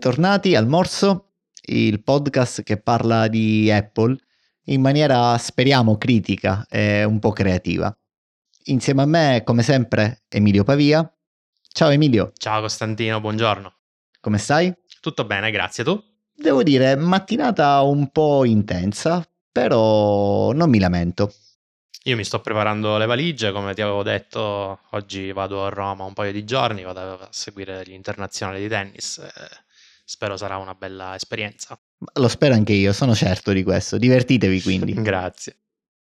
bentornati al Morso, il podcast che parla di Apple in maniera, speriamo, critica e un po' creativa. Insieme a me, come sempre, Emilio Pavia. Ciao Emilio. Ciao Costantino, buongiorno. Come stai? Tutto bene, grazie. Tu? Devo dire, mattinata un po' intensa, però non mi lamento. Io mi sto preparando le valigie, come ti avevo detto, oggi vado a Roma un paio di giorni, vado a seguire gli internazionali di tennis. Eh, spero sarà una bella esperienza. Lo spero anche io, sono certo di questo. Divertitevi quindi. Grazie.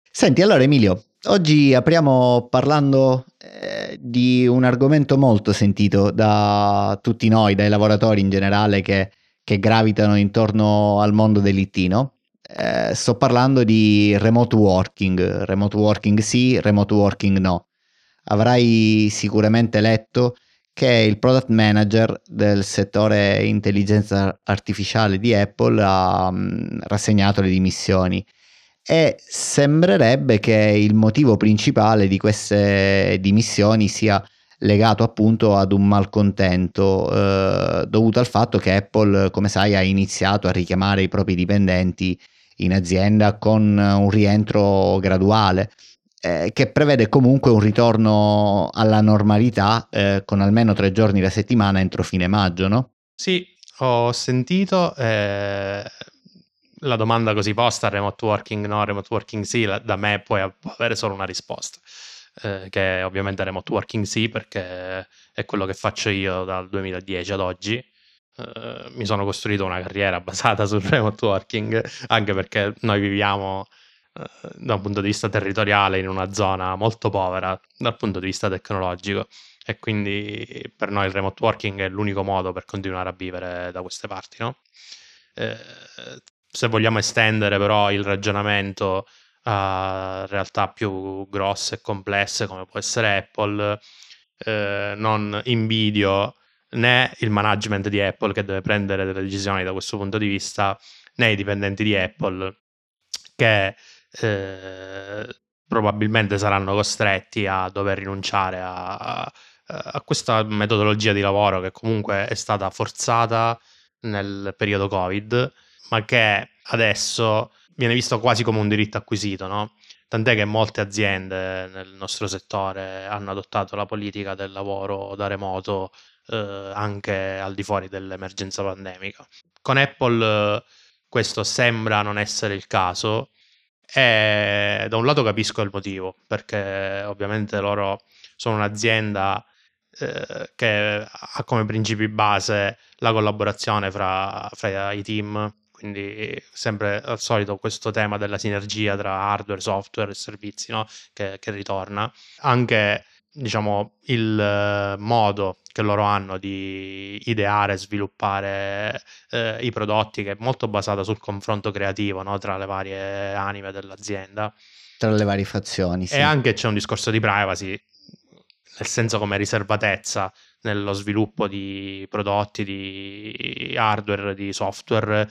Senti, allora Emilio, oggi apriamo parlando eh, di un argomento molto sentito da tutti noi, dai lavoratori in generale che, che gravitano intorno al mondo dell'IT, no? Eh, sto parlando di remote working, remote working sì, remote working no. Avrai sicuramente letto che il product manager del settore intelligenza artificiale di Apple ha mh, mm, rassegnato le dimissioni. E sembrerebbe che il motivo principale di queste dimissioni sia legato appunto ad un malcontento eh, dovuto al fatto che Apple, come sai, ha iniziato a richiamare i propri dipendenti in azienda con un rientro graduale eh, che prevede comunque un ritorno alla normalità eh, con almeno tre giorni la settimana entro fine maggio, no? Sì, ho sentito eh, la domanda così posta, remote working no, remote working sì, la, da me puoi avere solo una risposta. Eh, che ovviamente remote working sì perché è quello che faccio io dal 2010 ad oggi Uh, mi sono costruito una carriera basata sul remote working, anche perché noi viviamo da un punto di vista territoriale in una zona molto povera dal punto di vista tecnologico e quindi per noi il remote working è l'unico modo per continuare a vivere da queste parti, no? eh, se vogliamo estendere però il ragionamento a realtà più grosse e complesse come può essere Apple, eh, non invidio né il management di Apple che deve prendere delle decisioni da questo punto di vista, né i dipendenti di Apple che eh, probabilmente saranno costretti a dover rinunciare a, a, a, questa metodologia di lavoro che comunque è stata forzata nel periodo Covid, ma che adesso viene visto quasi come un diritto acquisito, no? Tant'è che molte aziende nel nostro settore hanno adottato la politica del lavoro da remoto eh, anche al di fuori dell'emergenza pandemica. Con Apple eh, questo sembra non essere il caso e da un lato capisco il motivo, perché ovviamente loro sono un'azienda eh, che ha come principi base la collaborazione fra, fra i team, quindi sempre al solito questo tema della sinergia tra hardware, software e servizi no? che, che ritorna. Anche diciamo, il eh, modo che loro hanno di ideare e sviluppare eh, i prodotti, che è molto basata sul confronto creativo no? tra le varie anime dell'azienda. Tra le varie fazioni. Sì. E anche c'è un discorso di privacy, nel senso come riservatezza nello sviluppo di prodotti, di hardware, di software,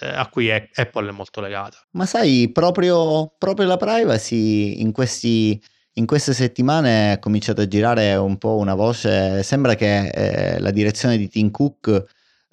eh, a cui Apple è molto legata. Ma sai, proprio, proprio la privacy in questi in queste settimane è cominciato a girare un po' una voce, sembra che eh, la direzione di Tim Cook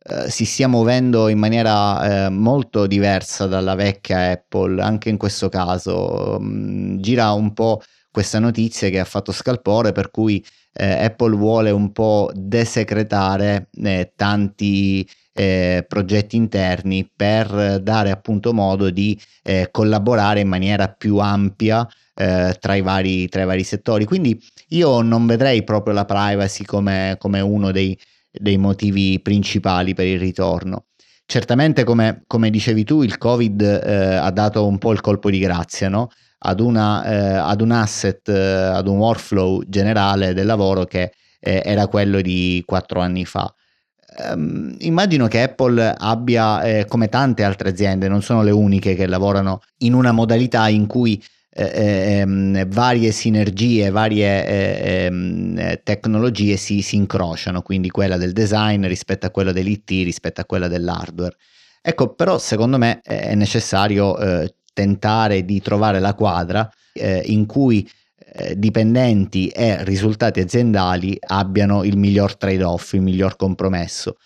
eh, si stia muovendo in maniera eh, molto diversa dalla vecchia Apple, anche in questo caso. Mm, gira un po' questa notizia che ha fatto scalpore per cui eh, Apple vuole un po' desecretare eh, tanti eh, progetti interni per dare appunto modo di eh, collaborare in maniera più ampia eh, tra, i vari, tra, i vari, settori. Quindi io non vedrei proprio la privacy come, come uno dei, dei, motivi principali per il ritorno. Certamente, come, come dicevi tu, il Covid eh, ha dato un po' il colpo di grazia no? ad, una, eh, ad, un asset, eh, ad un workflow generale del lavoro che eh, era quello di quattro anni fa. Um, immagino che Apple abbia, eh, come tante altre aziende, non sono le uniche che lavorano in una modalità in cui ehm, varie sinergie, varie eh, ehm, tecnologie si, si, incrociano, quindi quella del design rispetto a quella dell'IT, rispetto a quella dell'hardware. Ecco, però secondo me è necessario eh, tentare di trovare la quadra eh, in cui eh, dipendenti e risultati aziendali abbiano il miglior trade-off, il miglior compromesso.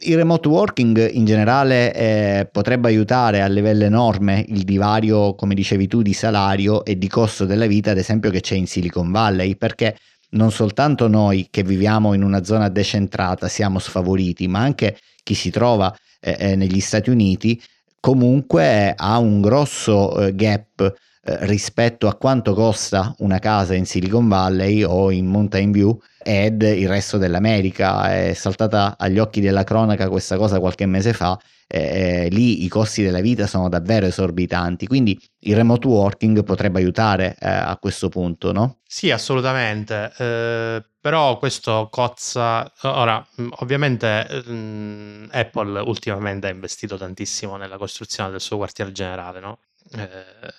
Il remote working in generale eh, potrebbe aiutare a livello enorme il divario, come dicevi tu, di salario e di costo della vita, ad esempio, che c'è in Silicon Valley, perché non soltanto noi che viviamo in una zona decentrata siamo sfavoriti, ma anche chi si trova eh, eh negli Stati Uniti comunque ha un grosso eh, gap eh, rispetto a quanto costa una casa in Silicon Valley o in Mountain View ed il resto dell'America. È saltata agli occhi della cronaca questa cosa qualche mese fa. Eh, lì i costi della vita sono davvero esorbitanti, quindi il remote working potrebbe aiutare eh, a questo punto, no? Sì, assolutamente. Eh, però questo cozza. Ora, ovviamente, mh, Apple ultimamente ha investito tantissimo nella costruzione del suo quartier generale, no? Eh,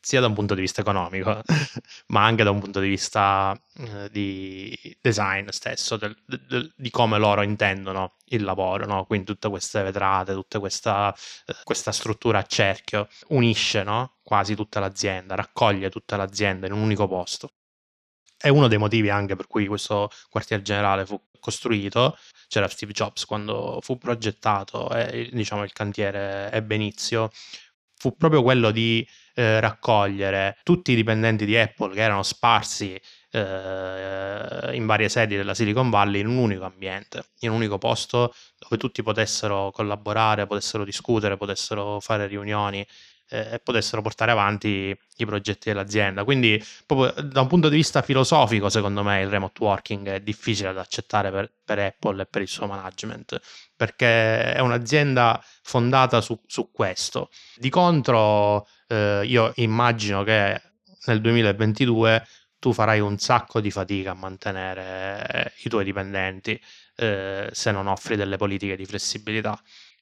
sia da un punto di vista economico, ma anche da un punto di vista eh, di design stesso, del, del, di come loro intendono il lavoro, no? quindi tutte queste vetrate, tutta questa, eh, questa struttura a cerchio unisce no? quasi tutta l'azienda, raccoglie tutta l'azienda in un unico posto. È uno dei motivi anche per cui questo quartier generale fu costruito. C'era Steve Jobs quando fu progettato e diciamo, il cantiere ebbe inizio fu proprio quello di eh, raccogliere tutti i dipendenti di Apple che erano sparsi eh, in varie sedi della Silicon Valley in un unico ambiente, in un unico posto dove tutti potessero collaborare, potessero discutere, potessero fare riunioni eh, potessero portare avanti i progetti dell'azienda. Quindi, proprio da un punto di vista filosofico, secondo me il remote working è difficile da accettare per, per Apple e per il suo management perché è un'azienda fondata su, su questo. Di contro, eh, io immagino che nel 2022 tu farai un sacco di fatica a mantenere i tuoi dipendenti eh, se non offri delle politiche di flessibilità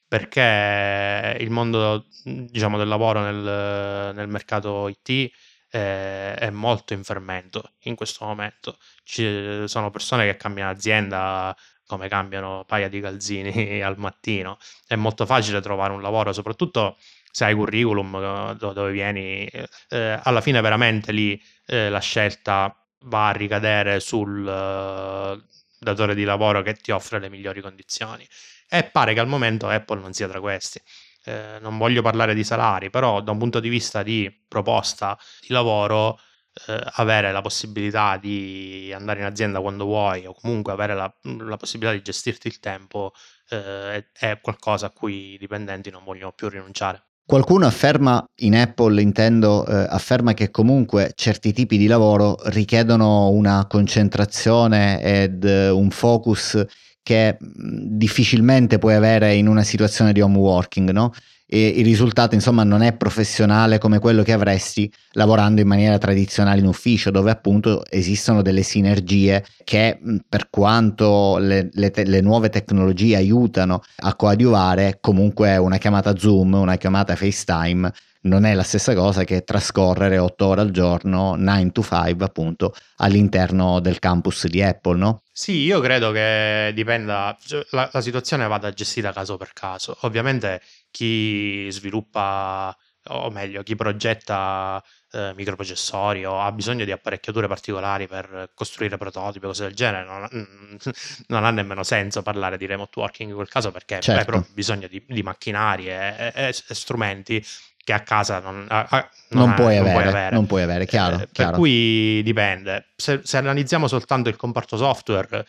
perché il mondo diciamo, del lavoro nel, nel mercato IT è, è, molto in fermento in questo momento. Ci sono persone che cambiano azienda come cambiano paia di calzini al mattino. È molto facile trovare un lavoro, soprattutto se hai curriculum eh, dove vieni, eh, alla fine veramente lì eh, la scelta va a ricadere sul uh, datore di lavoro che ti offre le migliori condizioni. E pare che al momento Apple non sia tra questi. Eh, non voglio parlare di salari, però da un punto di vista di proposta di lavoro eh, avere la possibilità di andare in azienda quando vuoi o comunque avere la, la possibilità di gestirti il tempo eh, è qualcosa a cui i dipendenti non vogliono più rinunciare. Qualcuno afferma, in Apple intendo, eh, afferma che comunque certi tipi di lavoro richiedono una concentrazione ed eh, un focus che difficilmente puoi avere in una situazione di home working, no? E il risultato insomma non è professionale come quello che avresti lavorando in maniera tradizionale in ufficio dove appunto esistono delle sinergie che per quanto le, le, te- le nuove tecnologie aiutano a coadiuvare comunque una chiamata Zoom, una chiamata FaceTime non è la stessa cosa che trascorrere 8 ore al giorno, 9 to 5 appunto, all'interno del campus di Apple, no? Sì, io credo che dipenda, cioè, la, la situazione vada gestita caso per caso. Ovviamente chi sviluppa, o meglio, chi progetta eh, microprocessori o ha bisogno di apparecchiature particolari per costruire prototipi, cose del genere, non, non ha nemmeno senso parlare di remote working in quel caso perché certo. hai proprio bisogno di, di macchinari e, e, e strumenti che a casa non, a, a, non, non, ha, puoi, avere, puoi, avere, Non puoi avere, chiaro. Eh, chiaro. Per cui dipende. Se, se, analizziamo soltanto il comparto software,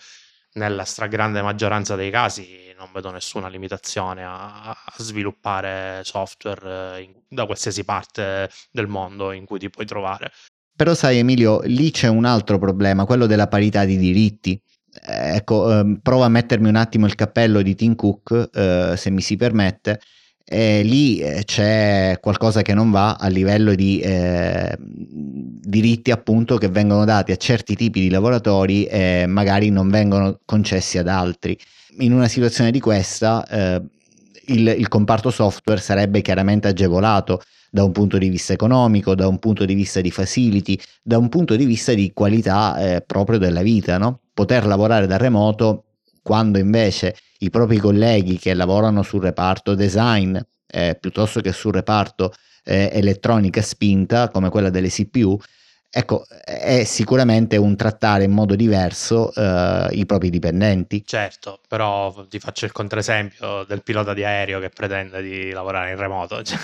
nella stragrande maggioranza dei casi non vedo nessuna limitazione a, a sviluppare software in, da qualsiasi parte del mondo in cui ti puoi trovare. Però sai Emilio, lì c'è un altro problema, quello della parità di diritti. Eh, ecco, eh, provo a mettermi un attimo il cappello di Tim Cook, eh, se mi si permette, eh, lì c'è qualcosa che non va a livello di eh, diritti appunto che vengono dati a certi tipi di lavoratori e magari non vengono concessi ad altri. In una situazione di questa eh, il, il comparto software sarebbe chiaramente agevolato da un punto di vista economico, da un punto di vista di facility, da un punto di vista di qualità eh, proprio della vita, no? Poter lavorare da remoto quando invece i propri colleghi che lavorano sul reparto design eh, piuttosto che sul reparto eh, elettronica spinta come quella delle CPU Ecco, è sicuramente un trattare in modo diverso eh, i propri dipendenti. Certo, però ti faccio il controesempio del pilota di aereo che pretende di lavorare in remoto. Cioè,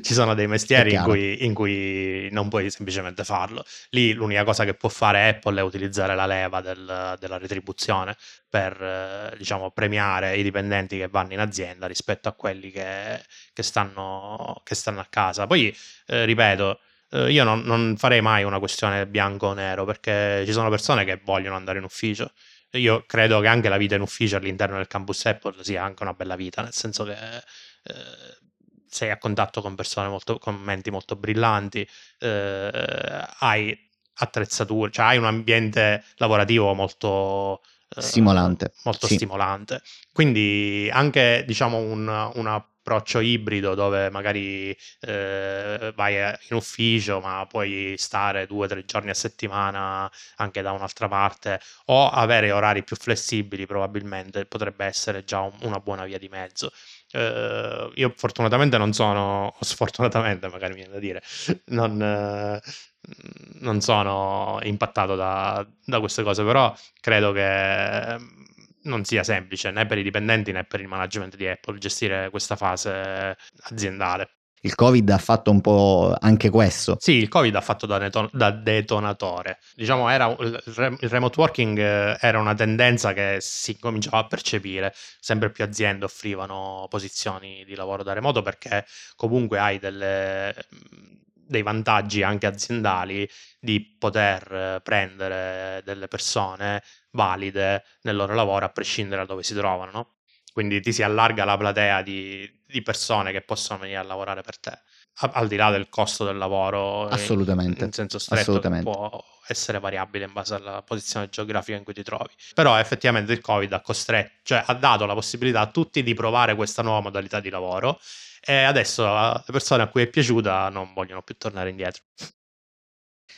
ci sono dei mestieri in cui, in cui, non puoi semplicemente farlo. Lì l'unica cosa che può fare Apple è utilizzare la leva del, della retribuzione per eh, diciamo, premiare i dipendenti che vanno in azienda rispetto a quelli che, che, stanno, che stanno, a casa. Poi, eh, ripeto, eh, io non, non, farei mai una questione bianco o nero perché ci sono persone che vogliono andare in ufficio. Io credo che anche la vita in ufficio all'interno del campus Apple sia anche una bella vita, nel senso che eh, sei a contatto con persone molto, con menti molto brillanti, eh, hai attrezzature, cioè hai un ambiente lavorativo molto eh, stimolante. Molto sì. stimolante. Quindi anche diciamo un, una approccio ibrido dove magari eh, vai in ufficio ma puoi stare due o tre giorni a settimana anche da un'altra parte o avere orari più flessibili probabilmente potrebbe essere già un, una buona via di mezzo. Uh, io fortunatamente non sono, sfortunatamente magari mi viene da dire, non, uh, non sono impattato da, da, queste cose, però credo che non sia semplice né per i dipendenti né per il management di Apple gestire questa fase aziendale. Il Covid ha fatto un po' anche questo. Sì, il Covid ha fatto da, neto- da detonatore. Diciamo, era, il, il remote working eh, era una tendenza che si cominciava a percepire. Sempre più aziende offrivano posizioni di lavoro da remoto perché comunque hai delle, dei vantaggi anche aziendali di poter prendere delle persone valide nel loro lavoro a prescindere da dove si trovano, no? Quindi ti si allarga la platea di, di persone che possono venire a lavorare per te, al di là del costo del lavoro. Assolutamente. In, in senso stretto, può essere variabile in base alla posizione geografica in cui ti trovi. Però effettivamente il Covid ha costretto, cioè ha dato la possibilità a tutti di provare questa nuova modalità di lavoro e adesso le persone a cui è piaciuta non vogliono più tornare indietro.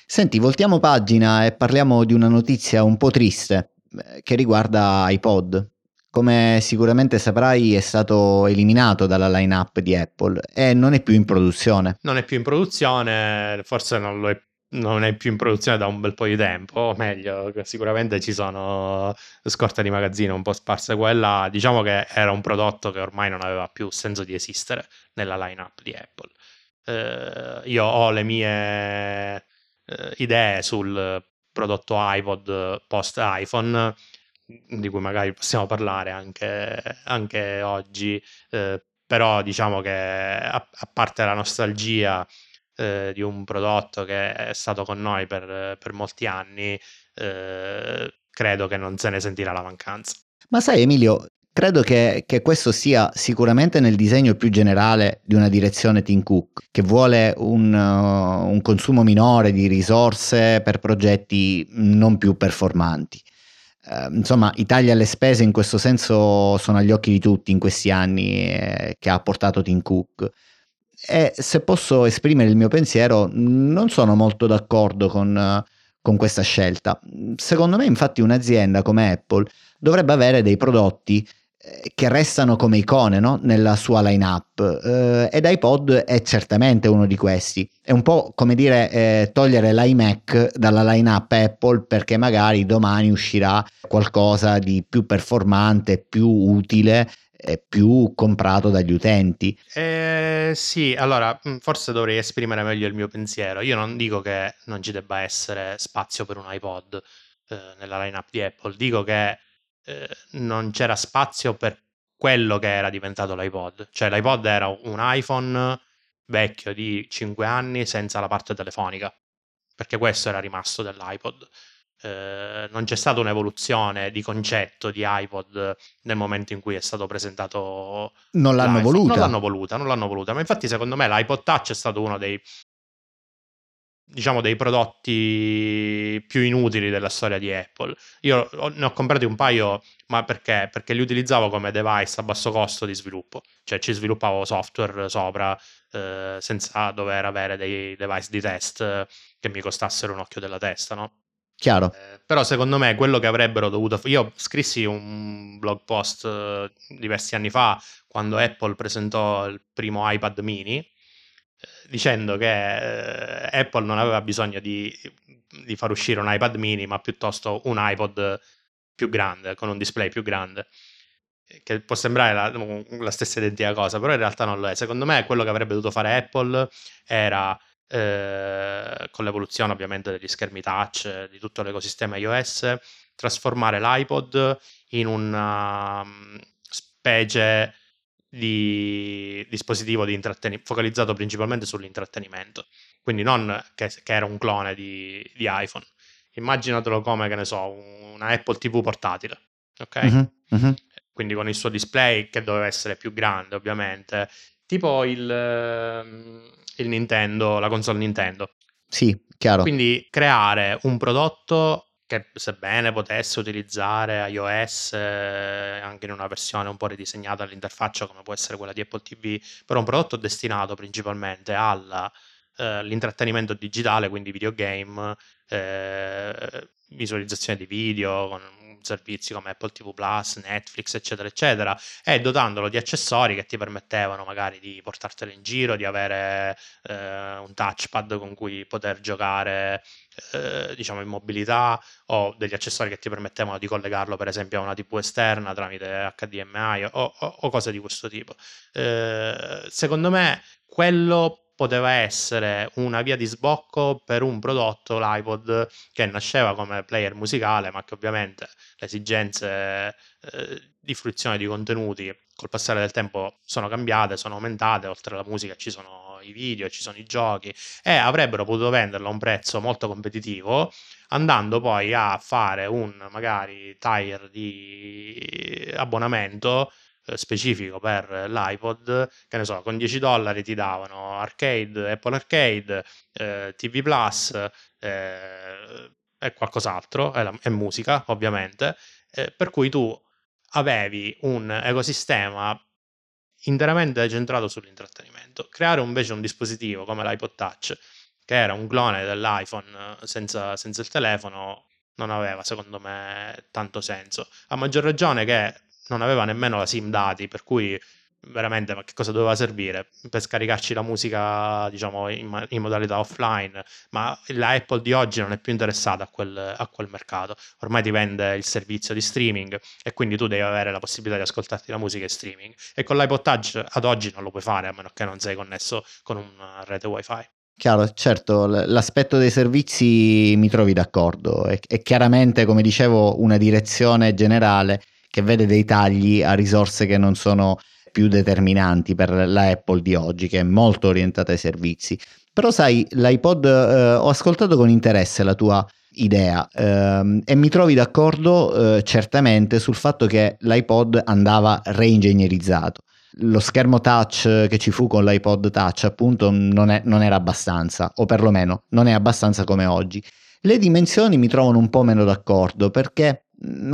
Senti, voltiamo pagina e parliamo di una notizia un po' triste eh, che riguarda iPod. Come sicuramente saprai è stato eliminato dalla line-up di Apple e non è più in produzione. Non è più in produzione, forse non lo è non è più in produzione da un bel po' di tempo, o meglio, sicuramente ci sono scorte di magazzino un po' sparse quella, diciamo che era un prodotto che ormai non aveva più senso di esistere nella lineup di Apple. Eh, io ho le mie eh, idee sul prodotto iPod post iPhone, di cui magari possiamo parlare anche, anche oggi, eh, però diciamo che a, a parte la nostalgia eh, di un prodotto che è stato con noi per, per molti anni, eh, credo che non se ne sentirà la mancanza. Ma sai Emilio, credo che, che, questo sia sicuramente nel disegno più generale di una direzione Team Cook, che vuole un, uh, un consumo minore di risorse per progetti non più performanti. Uh, insomma, i tagli alle spese in questo senso sono agli occhi di tutti in questi anni eh, che ha portato Tim Cook e se posso esprimere il mio pensiero, non sono molto d'accordo con, con questa scelta. Secondo me, infatti, un'azienda come Apple dovrebbe avere dei prodotti che restano come icone no? nella sua line-up eh, ed iPod è certamente uno di questi. È un po' come dire eh, togliere l'iMac dalla line-up Apple perché magari domani uscirà qualcosa di più performante, più utile è più comprato dagli utenti. Eh, sì, allora mm, forse dovrei esprimere meglio il mio pensiero. Io non dico che non ci debba essere spazio per un iPod eh, nella lineup di Apple, dico che eh, non c'era spazio per quello che era diventato l'iPod. Cioè l'iPod era un iPhone vecchio di 5 anni senza la parte telefonica, perché questo era rimasto dell'iPod. Eh, non c'è stata un'evoluzione di concetto di iPod nel momento in cui è stato presentato. Non l'hanno voluta. Non l'hanno voluta, non l'hanno voluta. Ma infatti, secondo me, l'iPod Touch è stato uno dei diciamo dei prodotti più inutili della storia di Apple. Io ne ho comprati un paio, ma perché? Perché li utilizzavo come device a basso costo di sviluppo, cioè ci sviluppavo software sopra eh, senza dover avere dei device di test che mi costassero un occhio della testa, no? Chiaro. Eh, però secondo me quello che avrebbero dovuto fare... Io scrissi un blog post eh, diversi anni fa quando Apple presentò il primo iPad mini dicendo che eh, Apple non aveva bisogno di, di, far uscire un iPad mini, ma piuttosto un iPod più grande, con un display più grande. Che può sembrare la, la stessa identica cosa, però in realtà non lo è. Secondo me quello che avrebbe dovuto fare Apple era eh, con l'evoluzione ovviamente degli schermi touch, di tutto l'ecosistema iOS, trasformare l'iPod in una um, specie di dispositivo di intrattenimento, focalizzato principalmente sull'intrattenimento, quindi non che, che era un clone di, di, iPhone. Immaginatelo come, che ne so, una Apple TV portatile, ok? Uh-huh, uh-huh. Quindi con il suo display che doveva essere più grande, ovviamente, tipo il, ehm, il Nintendo, la console Nintendo. Sì, chiaro. Quindi creare un prodotto che sebbene potesse utilizzare iOS eh, anche in una versione un po' ridisegnata all'interfaccia come può essere quella di Apple TV, però un prodotto destinato principalmente all'intrattenimento eh, digitale, quindi videogame, eh, visualizzazione di video con servizi come Apple TV Plus, Netflix, eccetera, eccetera, e dotandolo di accessori che ti permettevano magari di portartelo in giro, di avere eh, un touchpad con cui poter giocare, eh, diciamo, in mobilità, o degli accessori che ti permettevano di collegarlo, per esempio, a una TV esterna tramite HDMI o, o, o cose di questo tipo. Eh, secondo me, quello poteva essere una via di sbocco per un prodotto, l'iPod, che nasceva come player musicale, ma che ovviamente le esigenze eh, di fruizione di contenuti col passare del tempo sono cambiate, sono aumentate, oltre alla musica ci sono i video, ci sono i giochi e avrebbero potuto venderlo a un prezzo molto competitivo andando poi a fare un magari tire di abbonamento specifico per l'iPod, che ne so, con 10 dollari ti davano arcade, Apple Arcade, eh, TV Plus eh, e qualcos'altro, e, la, e, musica ovviamente, eh, per cui tu avevi un ecosistema interamente centrato sull'intrattenimento. Creare invece un dispositivo come l'iPod Touch, che era un clone dell'iPhone senza, senza il telefono, non aveva secondo me tanto senso. A maggior ragione che non aveva nemmeno la SIM dati, per cui veramente ma che cosa doveva servire? Per scaricarci la musica diciamo in, in, modalità offline. Ma la Apple di oggi non è più interessata a quel, a quel, mercato. Ormai ti vende il servizio di streaming e quindi tu devi avere la possibilità di ascoltarti la musica in streaming. E con l'iPod Touch ad oggi non lo puoi fare a meno che non sei connesso con una rete wifi. Chiaro, certo, l'aspetto dei servizi mi trovi d'accordo, è, è chiaramente, come dicevo, una direzione generale che vede dei tagli a risorse che non sono più determinanti per la Apple di oggi, che è molto orientata ai servizi. Però sai, l'iPod, eh, ho ascoltato con interesse la tua idea ehm, e mi trovi d'accordo eh, certamente sul fatto che l'iPod andava reingegnerizzato. Lo schermo touch che ci fu con l'iPod touch appunto non, è, non era abbastanza, o perlomeno non è abbastanza come oggi. Le dimensioni mi trovano un po' meno d'accordo perché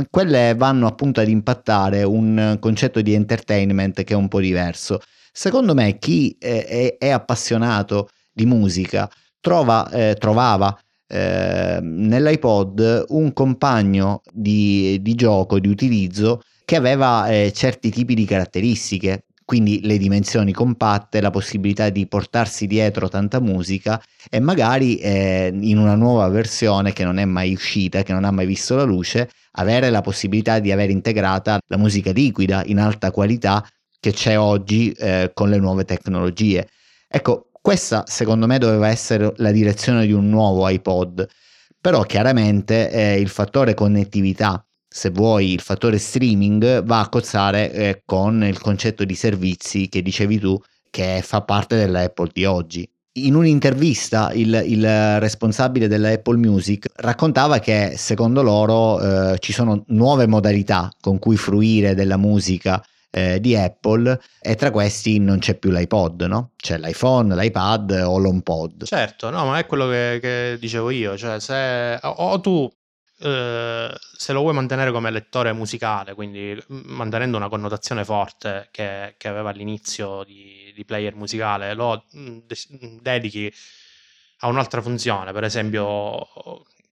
quelle vanno appunto ad impattare un concetto di entertainment che è un po' diverso. Secondo me chi è, è, è appassionato di musica trova, eh, trovava eh, nell'iPod un compagno di, di, gioco, di utilizzo che aveva eh, certi tipi di caratteristiche, quindi le dimensioni compatte, la possibilità di portarsi dietro tanta musica e magari eh, in una nuova versione che non è mai uscita, che non ha mai visto la luce, avere la possibilità di avere integrata la musica liquida in alta qualità che c'è oggi eh, con le nuove tecnologie. Ecco, questa secondo me doveva essere la direzione di un nuovo iPod, però chiaramente eh, il fattore connettività, se vuoi il fattore streaming, va a cozzare eh, con il concetto di servizi che dicevi tu che fa parte dell'Apple di oggi in un'intervista il, il, responsabile dell'Apple Music raccontava che secondo loro eh, ci sono nuove modalità con cui fruire della musica eh, di Apple e tra questi non c'è più l'iPod, no? C'è l'iPhone, l'iPad o l'HomePod. Certo, no, ma è quello che, che dicevo io, cioè se o tu eh, se lo vuoi mantenere come lettore musicale, quindi mantenendo una connotazione forte che, che aveva all'inizio di, di, player musicale, lo de- dedichi a un'altra funzione, per esempio,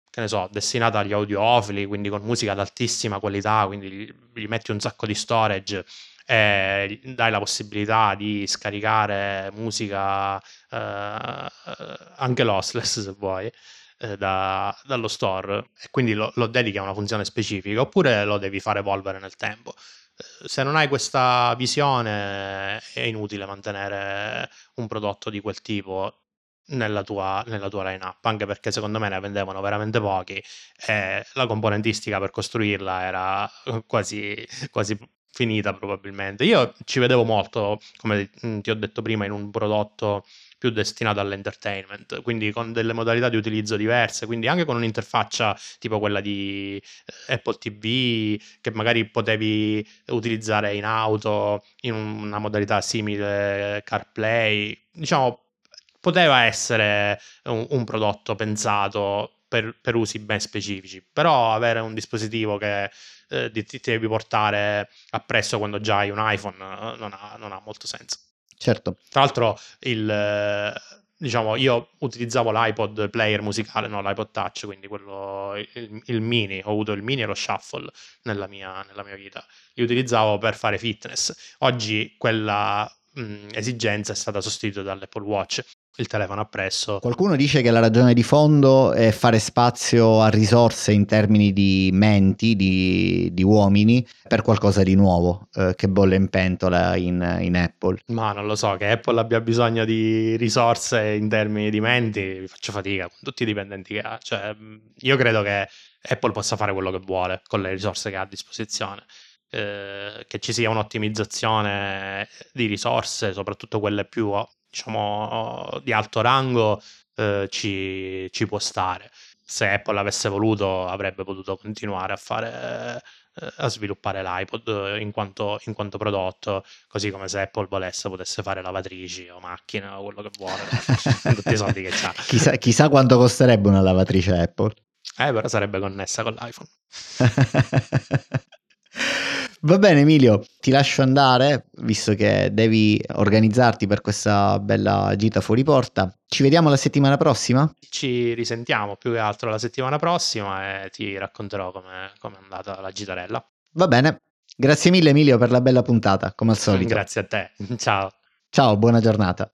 che ne so, destinata agli audiofili, quindi con musica ad altissima qualità, quindi gli, gli metti un sacco di storage e dai la possibilità di scaricare musica eh, anche lossless se vuoi eh, da, dallo store e quindi lo, lo dedichi a una funzione specifica oppure lo devi fare evolvere nel tempo eh, se non hai questa visione è inutile mantenere un prodotto di quel tipo nella tua, nella tua line-up, anche perché secondo me ne vendevano veramente pochi e la componentistica per costruirla era quasi, quasi finita probabilmente. Io ci vedevo molto, come ti ho detto prima, in un prodotto più destinato all'entertainment, quindi con delle modalità di utilizzo diverse, quindi anche con un'interfaccia tipo quella di eh, Apple TV che magari potevi utilizzare in auto in una modalità simile CarPlay, diciamo poteva essere un, un prodotto pensato per, per, usi ben specifici, però avere un dispositivo che eh, ti, ti, devi portare appresso quando già hai un iPhone eh, non ha, non ha molto senso. Certo. Tra l'altro, il, diciamo, io utilizzavo l'iPod player musicale, no, l'iPod Touch, quindi quello, il, il, mini, ho avuto il mini e lo shuffle nella mia, nella mia vita. Li utilizzavo per fare fitness. Oggi quella mh, esigenza è stata sostituita dall'Apple Watch il telefono appresso. Qualcuno dice che la ragione di fondo è fare spazio a risorse in termini di menti, di, di uomini, per qualcosa di nuovo eh, che bolle in pentola in, in, Apple. Ma non lo so, che Apple abbia bisogno di risorse in termini di menti, faccio fatica con tutti i dipendenti che ha. Cioè, io credo che Apple possa fare quello che vuole con le risorse che ha a disposizione. Eh, che ci sia un'ottimizzazione di risorse, soprattutto quelle più diciamo, di alto rango eh, ci, ci, può stare. Se Apple avesse voluto avrebbe potuto continuare a fare eh, a sviluppare l'iPod in quanto, in quanto, prodotto, così come se Apple volesse potesse fare lavatrici o macchine o quello che vuole, tutti i soldi che ha. Chissà, chissà quanto costerebbe una lavatrice Apple. Eh, però sarebbe connessa con l'iPhone. Va bene Emilio, ti lascio andare visto che devi organizzarti per questa bella gita fuori porta. Ci vediamo la settimana prossima? Ci risentiamo più che altro la settimana prossima e ti racconterò come è andata la gitarella. Va bene, grazie mille Emilio per la bella puntata, come al solito. Grazie a te, ciao. Ciao, buona giornata.